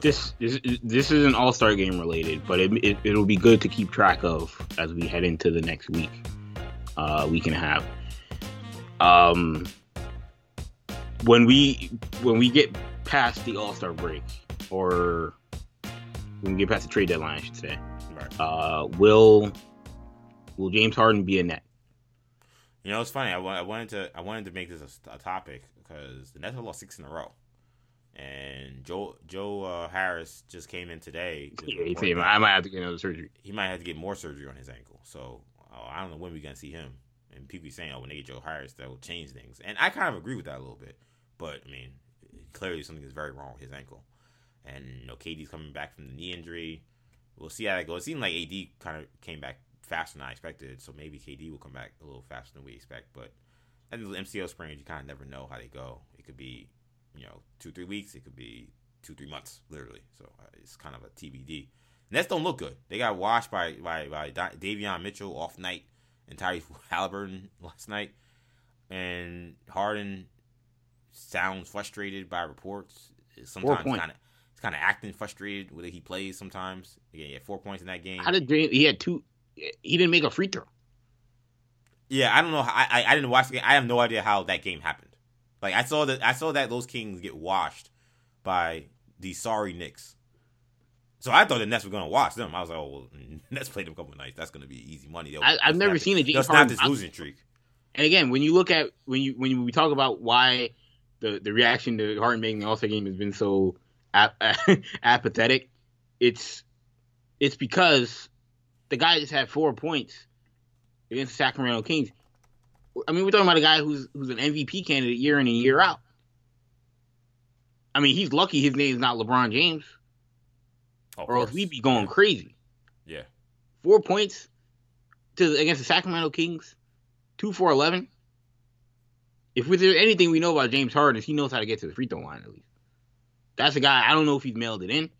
this this this is an All Star game related, but it, it it'll be good to keep track of as we head into the next week, uh, week and a half. Um, when we when we get past the All Star break, or when we get past the trade deadline, I should say, Right. uh, will will James Harden be a net? You know, it's funny. I, I wanted to I wanted to make this a, a topic because the Nets have lost six in a row, and Joe Joe uh, Harris just came in today. Yeah, he I might have to get another surgery. he might have to get more surgery on his ankle. So uh, I don't know when we're gonna see him. And people be saying, "Oh, when they get Joe Harris, that will change things." And I kind of agree with that a little bit. But I mean, clearly something is very wrong with his ankle. And you know, KD's coming back from the knee injury. We'll see how that goes. It seemed like AD kind of came back faster than I expected, so maybe KD will come back a little faster than we expect. But I think the MCL sprains, you kind of never know how they go. It could be, you know, two three weeks. It could be two three months, literally. So uh, it's kind of a TBD. Nets don't look good. They got washed by by, by Davion Mitchell off night and Tyrese Halliburton last night, and Harden sounds frustrated by reports. Sometimes kind of he's kind of acting frustrated with it he plays. Sometimes yeah, he had four points in that game. How did? He had two. He didn't make a free throw. Yeah, I don't know. I I I didn't watch the game. I have no idea how that game happened. Like I saw that I saw that those Kings get washed by the sorry Knicks. So I thought the Nets were gonna watch them. I was like, oh, well, Nets played them a couple of nights. That's gonna be easy money. They'll- I, I've they'll never seen a it. James Harden. this losing streak. And again, when you look at when you when we talk about why the the reaction to Harden making the All Star game has been so ap- apathetic, it's it's because the guy just had four points against the Sacramento Kings. I mean, we're talking about a guy who's who's an MVP candidate year in and year out. I mean, he's lucky his name's not LeBron James, Of or else we'd be going crazy. Yeah. Four points to against the Sacramento Kings, two for eleven. If there's anything we know about James Harden, is he knows how to get to the free throw line at least. That's a guy. I don't know if he's mailed it in.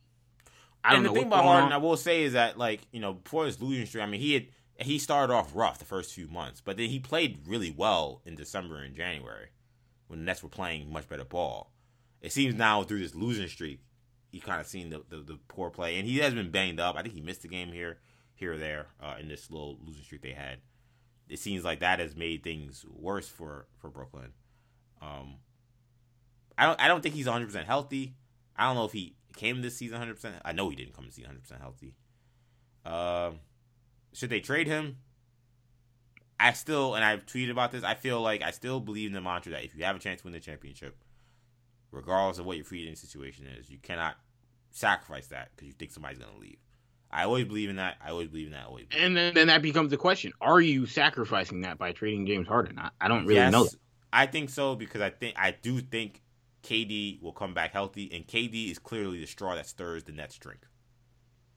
I don't and know the thing about Harden, I will say, is that like you know before his losing streak, I mean he had he started off rough the first few months, but then he played really well in December and January when the Nets were playing much better ball. It seems now through this losing streak, he kind of seen the, the the poor play, and he has been banged up. I think he missed a game here, here or there uh, in this little losing streak they had. It seems like that has made things worse for for Brooklyn. Um, I don't I don't think he's 100 percent healthy. I don't know if he came this season 100. percent I know he didn't come this season 100 percent healthy. Um, should they trade him? I still and I've tweeted about this. I feel like I still believe in the mantra that if you have a chance to win the championship, regardless of what your free agent situation is, you cannot sacrifice that because you think somebody's gonna leave. I always believe in that. I always believe in that. Always And then, then that becomes the question: Are you sacrificing that by trading James Harden? I, I don't really Yes, know. That. I think so because I think I do think KD will come back healthy, and KD is clearly the straw that stirs the Nets drink.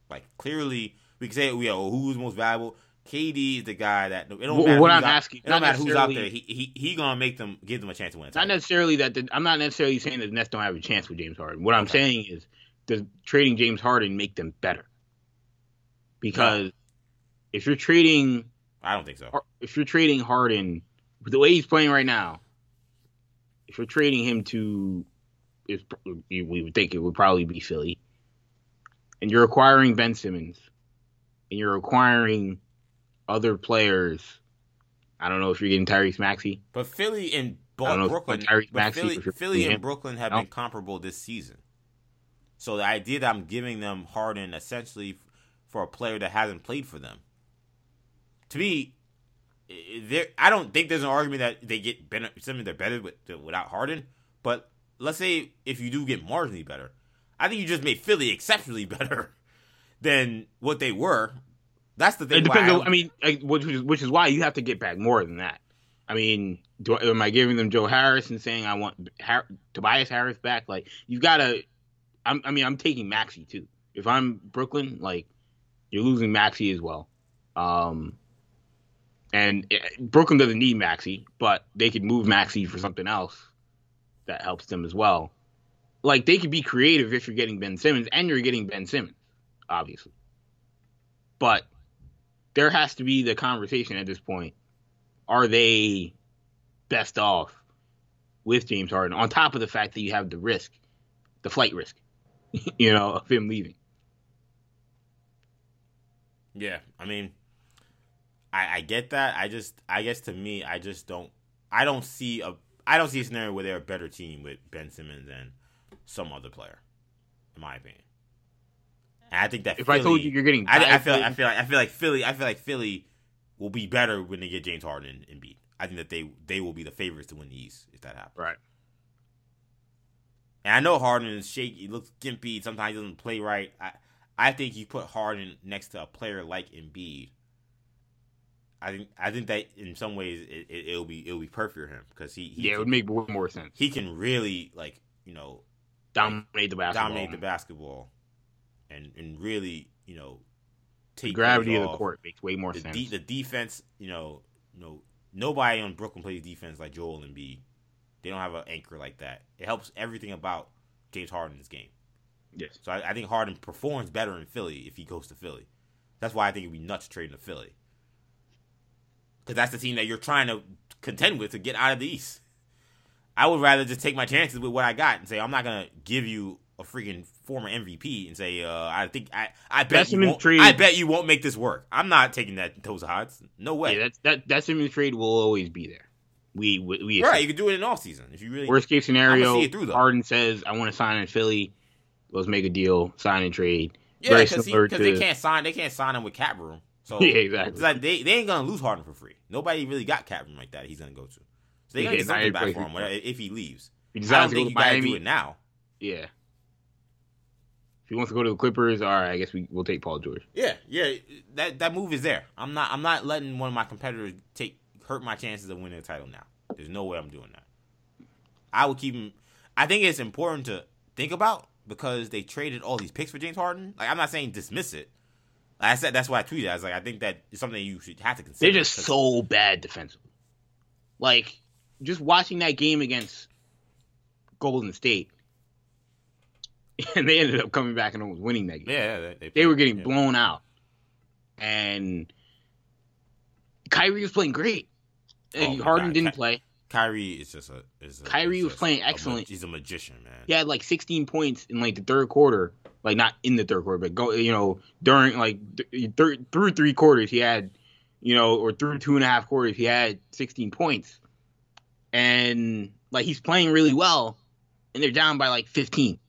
Like clearly, we can say are who's most valuable. KD is the guy that it don't matter what who's I'm out, asking- It don't matter who's out there. He he he gonna make them give them a chance to win. Not necessarily that. The, I'm not necessarily saying that the Nets don't have a chance with James Harden. What I'm Okay. saying is, does trading James Harden make them better? Because if you're trading, I don't think so. if you're trading Harden the way he's playing right now, if you're trading him to, is we would think it would probably be Philly, and you're acquiring Ben Simmons, and you're acquiring other players. I don't know if you're getting Tyrese Maxey. But Philly and Bo- I don't know if Brooklyn, Tyrese Maxey Philly, or if you're Philly and him- Brooklyn have No. been comparable this season. So the idea that I'm giving them Harden essentially for a player that hasn't played for them, to me, i- there I don't think there's an argument that they get better, something they're better with, without Harden. But let's say if you do get marginally better, I think you just made Philly exceptionally better than what they were. That's the thing. It depends. I On, I mean, like, which is which is why you have to get back more than that. I mean, do, am I giving them Joe Harris and saying I want Har- Tobias Harris back? Like, you've got to. I'm, mean, I'm taking Maxey too. If I'm Brooklyn, like, you're losing Maxey as well. Um, and eh, Brooklyn doesn't need Maxey, but they could move Maxey for something else that helps them as well. Like, they could be creative if you're getting Ben Simmons, and you're getting Ben Simmons, obviously. But there has to be the conversation at this point. Are they best off with James Harden on top of the fact that you have the risk, the flight risk? you know, of him leaving. Yeah, I mean, I, I get that. I just, I guess to me, I just don't, I don't see a, I don't see a scenario where they're a better team with Ben Simmons than some other player, in my opinion. And I think that If Philly, I told you you're getting, I, I feel, I feel, like, I feel like Philly, I feel like Philly will be better when they get James Harden and beat. I think that they, they will be the favorites to win the East if that happens. right. And I know Harden is shaky, he looks gimpy. Sometimes he doesn't play right. I, I think you put Harden next to a player like Embiid. I think I think that in some ways it, it, it'll be it'll be perfect for him because he, he Yeah, it would can, make more sense. he can really like you know Dominate the basketball. dominate the basketball and and really you know The take gravity of the court makes way more The, sense. de- the defense, you know, you know, nobody on Brooklyn plays defense like Joel Embiid. They don't have an anchor like that. It helps everything about James Harden's game. yes. So I, I think Harden performs better in Philly if he goes to Philly. That's why I think it'd be nuts trading to Philly. Because that's the team that you're trying to contend with to get out of the East. I would rather just take my chances with what I got and say I'm not gonna give you a freaking former MVP and say uh, I think I I bet Best you won't, trade- I bet you won't make this work. I'm not taking that those odds. No way. Yeah, that's that that Simmons trade will always be there. We we, we right, you can do it in off season if you really. worst case scenario. see it through, though. Harden says, "I want to sign in Philly. Let's make a deal, sign and trade." yeah, because similar they can't sign they can't sign him with cap room. So Yeah, exactly. It's like they, they ain't gonna lose Harden for free. Nobody really got cap room like that. He's gonna go to. So they're gonna get not something back for him if he leaves. He I don't decides to go think to you gotta Miami. do it now. Yeah. If he wants to go to the Clippers, all right. I guess we will take Paul George. Yeah, yeah. That that move is there. I'm not I'm not letting one of my competitors take hurt my chances of winning the title now. There's no way I'm doing that. I would keep him. I think it's important to think about because they traded all these picks for James Harden. Like I'm not saying dismiss it. Like I said that's why I tweeted. I was like, I think that is something you should have to consider. They're just so bad defensively. Like just watching that game against Golden State, and they ended up coming back and almost winning that game. Yeah, yeah, they, They were getting yeah. blown out, and Kyrie was playing great. And Oh Harden God, didn't Ky- play. Kyrie is just a. Is a Kyrie is was playing a excellent. he's a magician, man. He had like 16 points in like the third quarter, like not in the third quarter, but go, you know, during like th- thir- through three quarters, he had, you know, or through two and a half quarters, he had 16 points, and like he's playing really well, and they're down by like 15,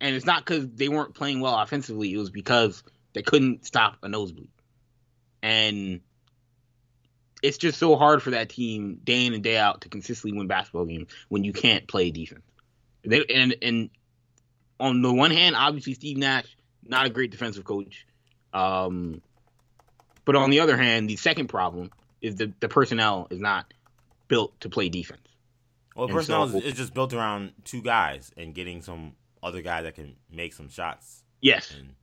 and it's not because they weren't playing well offensively; it was because they couldn't stop a nosebleed, and it's just so hard for that team day in and day out to consistently win basketball games when you can't play defense. They, and and on the one hand, obviously Steve Nash not a great defensive coach, um, but on the other hand, the second problem is the the personnel is not built to play defense. Well, personnel so- is, is just built around two guys and getting some other guy that can make some shots. Yes, And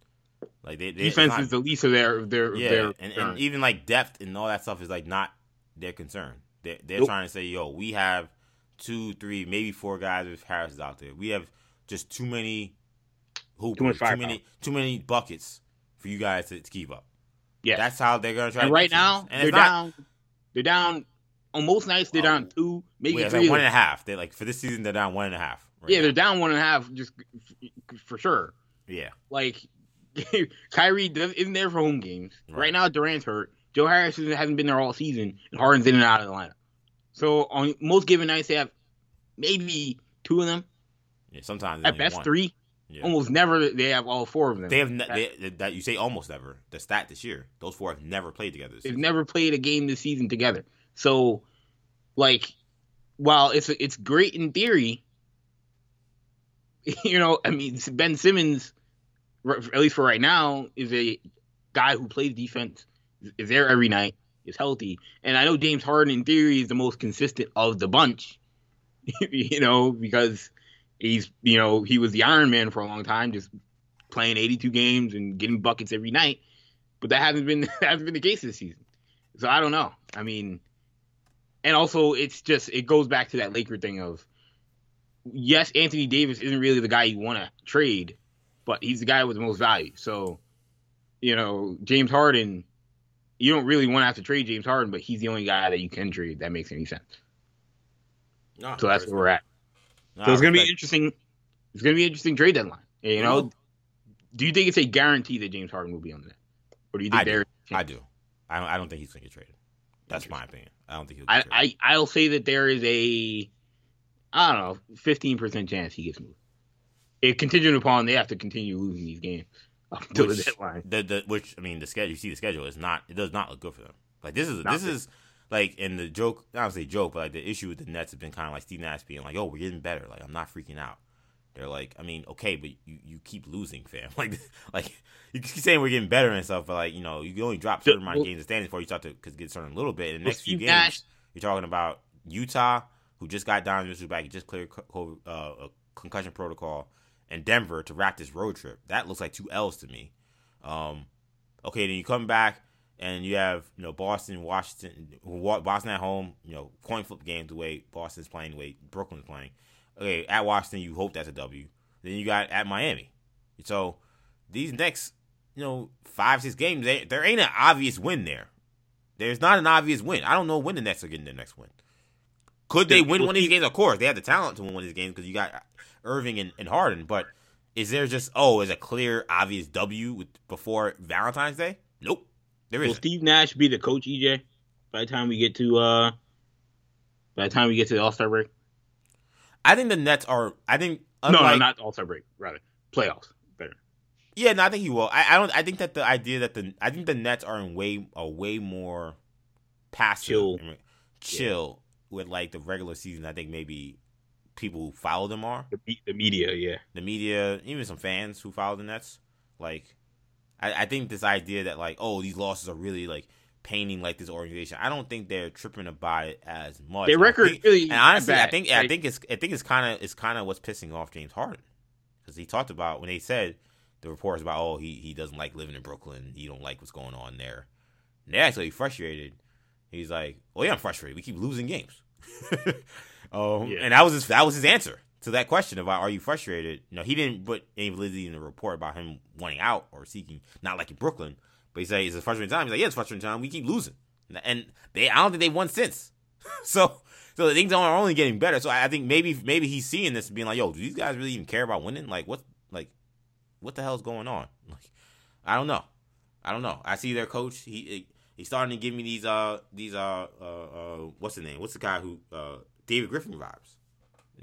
like they, they defense not- is the least of their their yeah, their and, and even like depth and all that stuff is like not their concern. They're, they're Nope. trying to say, yo, we have two, three, maybe four guys with Harris out there. We have just too many hoopers, Too much too, many, too many buckets for you guys to, to keep up. Yeah, That's how they're gonna try. and to right now and they're not, down. They're down. On most nights, they're Oh. down two, maybe Wait, it's three. like of one them. and a half. They're like for this season, they're down one and a half. Right yeah, now. they're down one and a half, just for sure. yeah. Like Kyrie isn't there for home games. Right. Right. now, Durant's hurt. Joe Harris hasn't been there all season, and Harden's in and out of the lineup. So on most given nights, they have maybe two of them Yeah, sometimes at best one. three. Yeah. Almost never they have all four of them. They have ne- they, that you say almost never. The stat this year, those four have never played together. This They've never played a game this season together. So, like, while it's it's great in theory, you know, I mean, Ben Simmons, at least for right now, is a guy who plays defense, is there every night, is healthy, and I know James Harden in theory is the most consistent of the bunch, you know, because he's you know he was the Iron Man for a long time, just playing 82 games and getting buckets every night, but that hasn't been that hasn't been the case this season. So I don't know. I mean, and also it's just it goes back to that Laker thing of yes, Anthony Davis isn't really the guy you want to trade, but he's the guy with the most value. So you know James Harden, you don't really want to have to trade James Harden, but he's the only guy that you can trade that makes any sense. No, So that's where we're at. So it's gonna be interesting. It's gonna be an interesting trade deadline. You know, mm-hmm. do you think it's a guarantee that James Harden will be on the net, or do you think I do. there? I do. I don't, I don't think he's gonna get traded. That's my opinion. I don't think he'll. I. I I'll say that there is a I don't know fifteen percent chance he gets moved. It contingent upon they have to continue losing these games up until the deadline. the the which I mean the schedule. You see the schedule is not. It does not look good for them. Like this is Not this good. is like and the joke. I don't say joke, but like the issue with the Nets has been kind of like Steve Nash being like, "Oh, we're getting better." Like I'm not freaking out. They're like, I mean, okay, but you, you keep losing, fam. Like like you keep saying we're getting better and stuff, but like you know you can only drop certain amount of Well- games in standings before you start to cause get certain a little bit. In the next few Steve games, Nash- you're talking about Utah, who just got Donovan Mitchell back, he just cleared co- co- uh, a concussion protocol, in Denver to wrap this road trip. That looks like two L's to me. Um, okay, then you come back and you have you know Boston, Washington, Boston at home. You know coin flip games the way Boston's playing, the way Brooklyn's playing. Okay, at Washington, you hope that's a W. Then you got at Miami. So these next you know five six games, they, there ain't an obvious win there. There's not an obvious win. I don't know when the Nets are getting their next win. Could they win one of these games? Of course, they have the talent to win one of these games because you got Irving and, and Harden. But is there just oh, is a clear obvious W with, before Valentine's Day? Nope, There is. Will. Steve Nash be the coach, EJ? By the time we get to uh, by the time we get to the All Star break? I think the Nets are. I think no, no, unlike, not All Star break. Rather playoffs. Better. Yeah, no, I think he will. I, I don't. I think that the idea that the I think the Nets are in way a way more passive, Chill. chill with like the regular season. I think maybe people who follow them are The, the media, yeah. the media, even some fans who follow the Nets. Like, I, I think this idea that like, oh, these losses are really like painting like this organization. I don't think they're tripping about it as much. Their record think- really and honestly, I bad. think I think it's I think it's kind of it's kind of what's pissing off James Harden because he talked about when they said the reports about oh he he doesn't like living in Brooklyn, he don't like what's going on there. And they're actually frustrated. He's like, well, yeah, I'm frustrated. We keep losing games. um, Yeah. and that was his that was his answer to that question about are you frustrated? You know, he didn't put any validity in the report about him wanting out or seeking not like in Brooklyn, but he said it's a frustrating time. He's like, yeah, it's a frustrating time. We keep losing, and they I don't think they won since. so so things are only getting better. So I I think maybe maybe he's seeing this and being like, yo, do these guys really even care about winning? Like what like what the hell's going on? Like I don't know. I don't know. I see their coach. He he's starting to give me these uh these uh uh, uh what's the name? What's the guy who uh David Griffin vibes?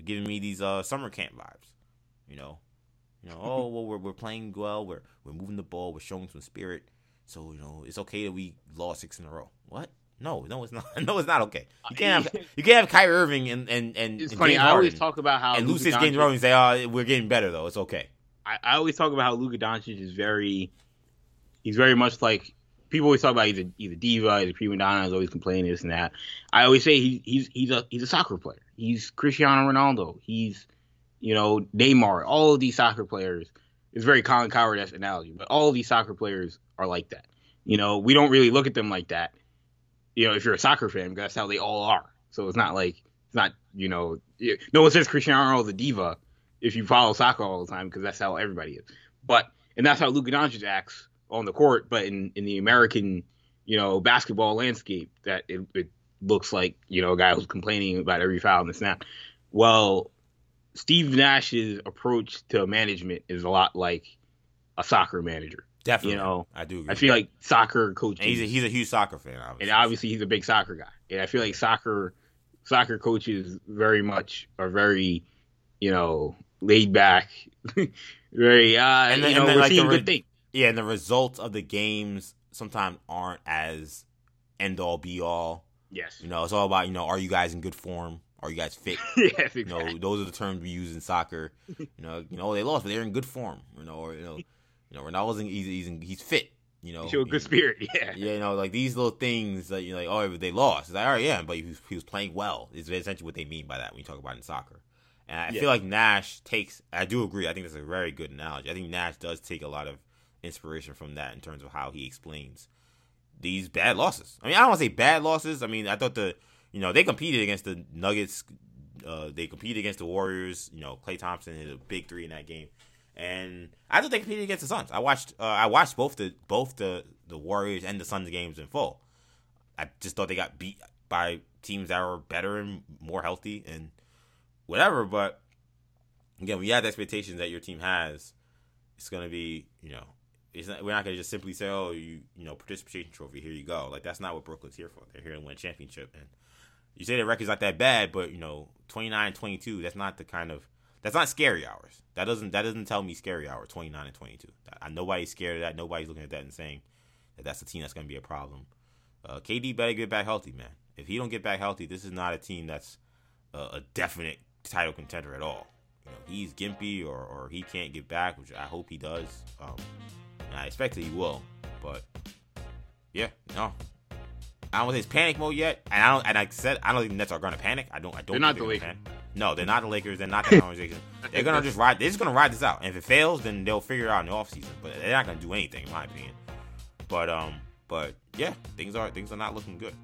Giving me these uh summer camp vibes. You know, you know. oh well, we're we're playing well. We're we're moving the ball. We're showing some spirit. So you know, it's okay that we lost six in a row. What? No, no, it's not. No, it's not okay. You can't have you can't have Kyrie Irving and and and, It's and funny. James I always Harden talk about how and Luka lose six games in a row and say, "Oh, we're getting better though. It's okay." I, I always talk about how Luka Doncic is very, he's very much like people always talk about he's a he's a diva, he's a prima donna, he's always complaining this and that. I always say he, he's he's a he's a soccer player. He's Cristiano Ronaldo. He's you know Neymar. All of these soccer players. It's very Colin Cowherd esque analogy, but all of these soccer players are like that. You know, we don't really look at them like that. You know, if you're a soccer fan, that's how they all are. So it's not like it's not you know no one says Cristiano Ronaldo's a diva if you follow soccer all the time because that's how everybody is. But and that's how Luka Doncic acts on the court. But in, in the American, you know, basketball landscape, that it, it looks like you know a guy who's complaining about every foul in the snap. Well, Steve Nash's approach to management is a lot like a soccer manager. Definitely, You know, I do. Agree I feel like soccer coaches, and he's a, he's a huge soccer fan. Obviously. and obviously he's a big soccer guy. And I feel like soccer soccer coaches very much are very, you know, laid back, very uh And then- you know, and then, we're like, seeing the good things. Yeah, and the results of the games sometimes aren't as end all be all. Yes. You know, it's all about you know, are you guys in good form? Are you guys fit? yes, You know, exactly. those are the terms we use in soccer. You know, you know they lost, but they're in good form. You know, or you know, you know, Ronaldo's in, he's he's, in, he's fit. You know, Show a good spirit. Yeah. Yeah, you know, like these little things that you're like, oh, they lost. It's like, all right, yeah, but he was, he was playing well. Is essentially what they mean by that when you talk about in soccer. And I Yeah. feel like Nash takes. I do agree. I think that's a very good analogy. I think Nash does take a lot of inspiration from that in terms of how he explains these bad losses. I mean, I don't want to say bad losses. I mean, I thought the you know they competed against the Nuggets. Uh, they competed against the Warriors. You know, Klay Thompson hit a big three in that game, and I thought they competed against the Suns. I watched. Uh, I watched both the both the the Warriors and the Suns games in full. I just thought they got beat by teams that were better and more healthy and whatever. But again, when you have the expectations that your team has, it's gonna be you know it's not, we're not gonna just simply say oh you you know participation trophy here you go like that's not what Brooklyn's here for. They're here to win a championship and you say the record's not that bad, but you know 29 22 that's not the kind of that's not scary hours. That doesn't that doesn't tell me scary hour 29 and 22. I, nobody's scared of that. Nobody's looking at that and saying that that's a team that's gonna be a problem. Uh, KD better get back healthy, man. If he don't get back healthy, this is not a team that's a, a definite title contender at all. You know, he's gimpy or, or he can't get back, which I hope he does. Um, I expect that he will, but yeah, no. I don't think it's panic mode yet, and I don't. And I said I don't think the Nets are going to panic. I don't. I don't. They're not the Lakers. No, they're not the Lakers. They're not the organization. they're gonna just ride. They're just gonna ride this out. And if it fails, then they'll figure it out in the offseason. But they're not gonna do anything, in my opinion. But um, but yeah, things are things are not looking good.